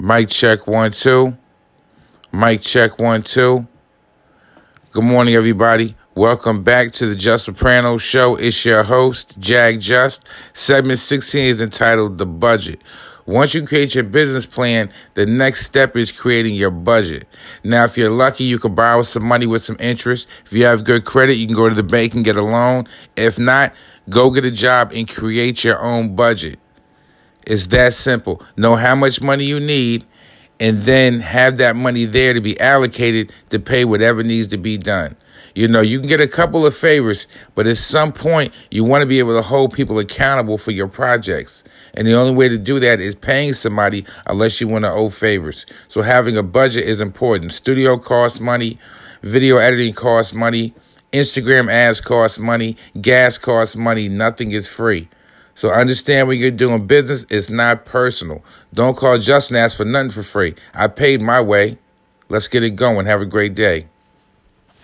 Mic check one, two. Mic check one, two. Good morning, everybody. Welcome back to the Just Soprano Show. It's your host, Jag Just. Segment 16 is entitled The Budget. Once you create your business plan, the next step is creating your budget. Now, if you're lucky, you can borrow some money with some interest. If you have good credit, you can go to the bank and get a loan. If not, go get a job and create your own budget. It's that simple. Know how much money you need and then have that money there to be allocated to pay whatever needs to be done. You know, you can get a couple of favors, but at some point, you want to be able to hold people accountable for your projects. And the only way to do that is paying somebody unless you want to owe favors. So having a budget is important. Studio costs money, video editing costs money, Instagram ads cost money, gas costs money, nothing is free. So understand when you're doing business, it's not personal. Don't call Justin ask for nothing for free. I paid my way. Let's get it going. Have a great day.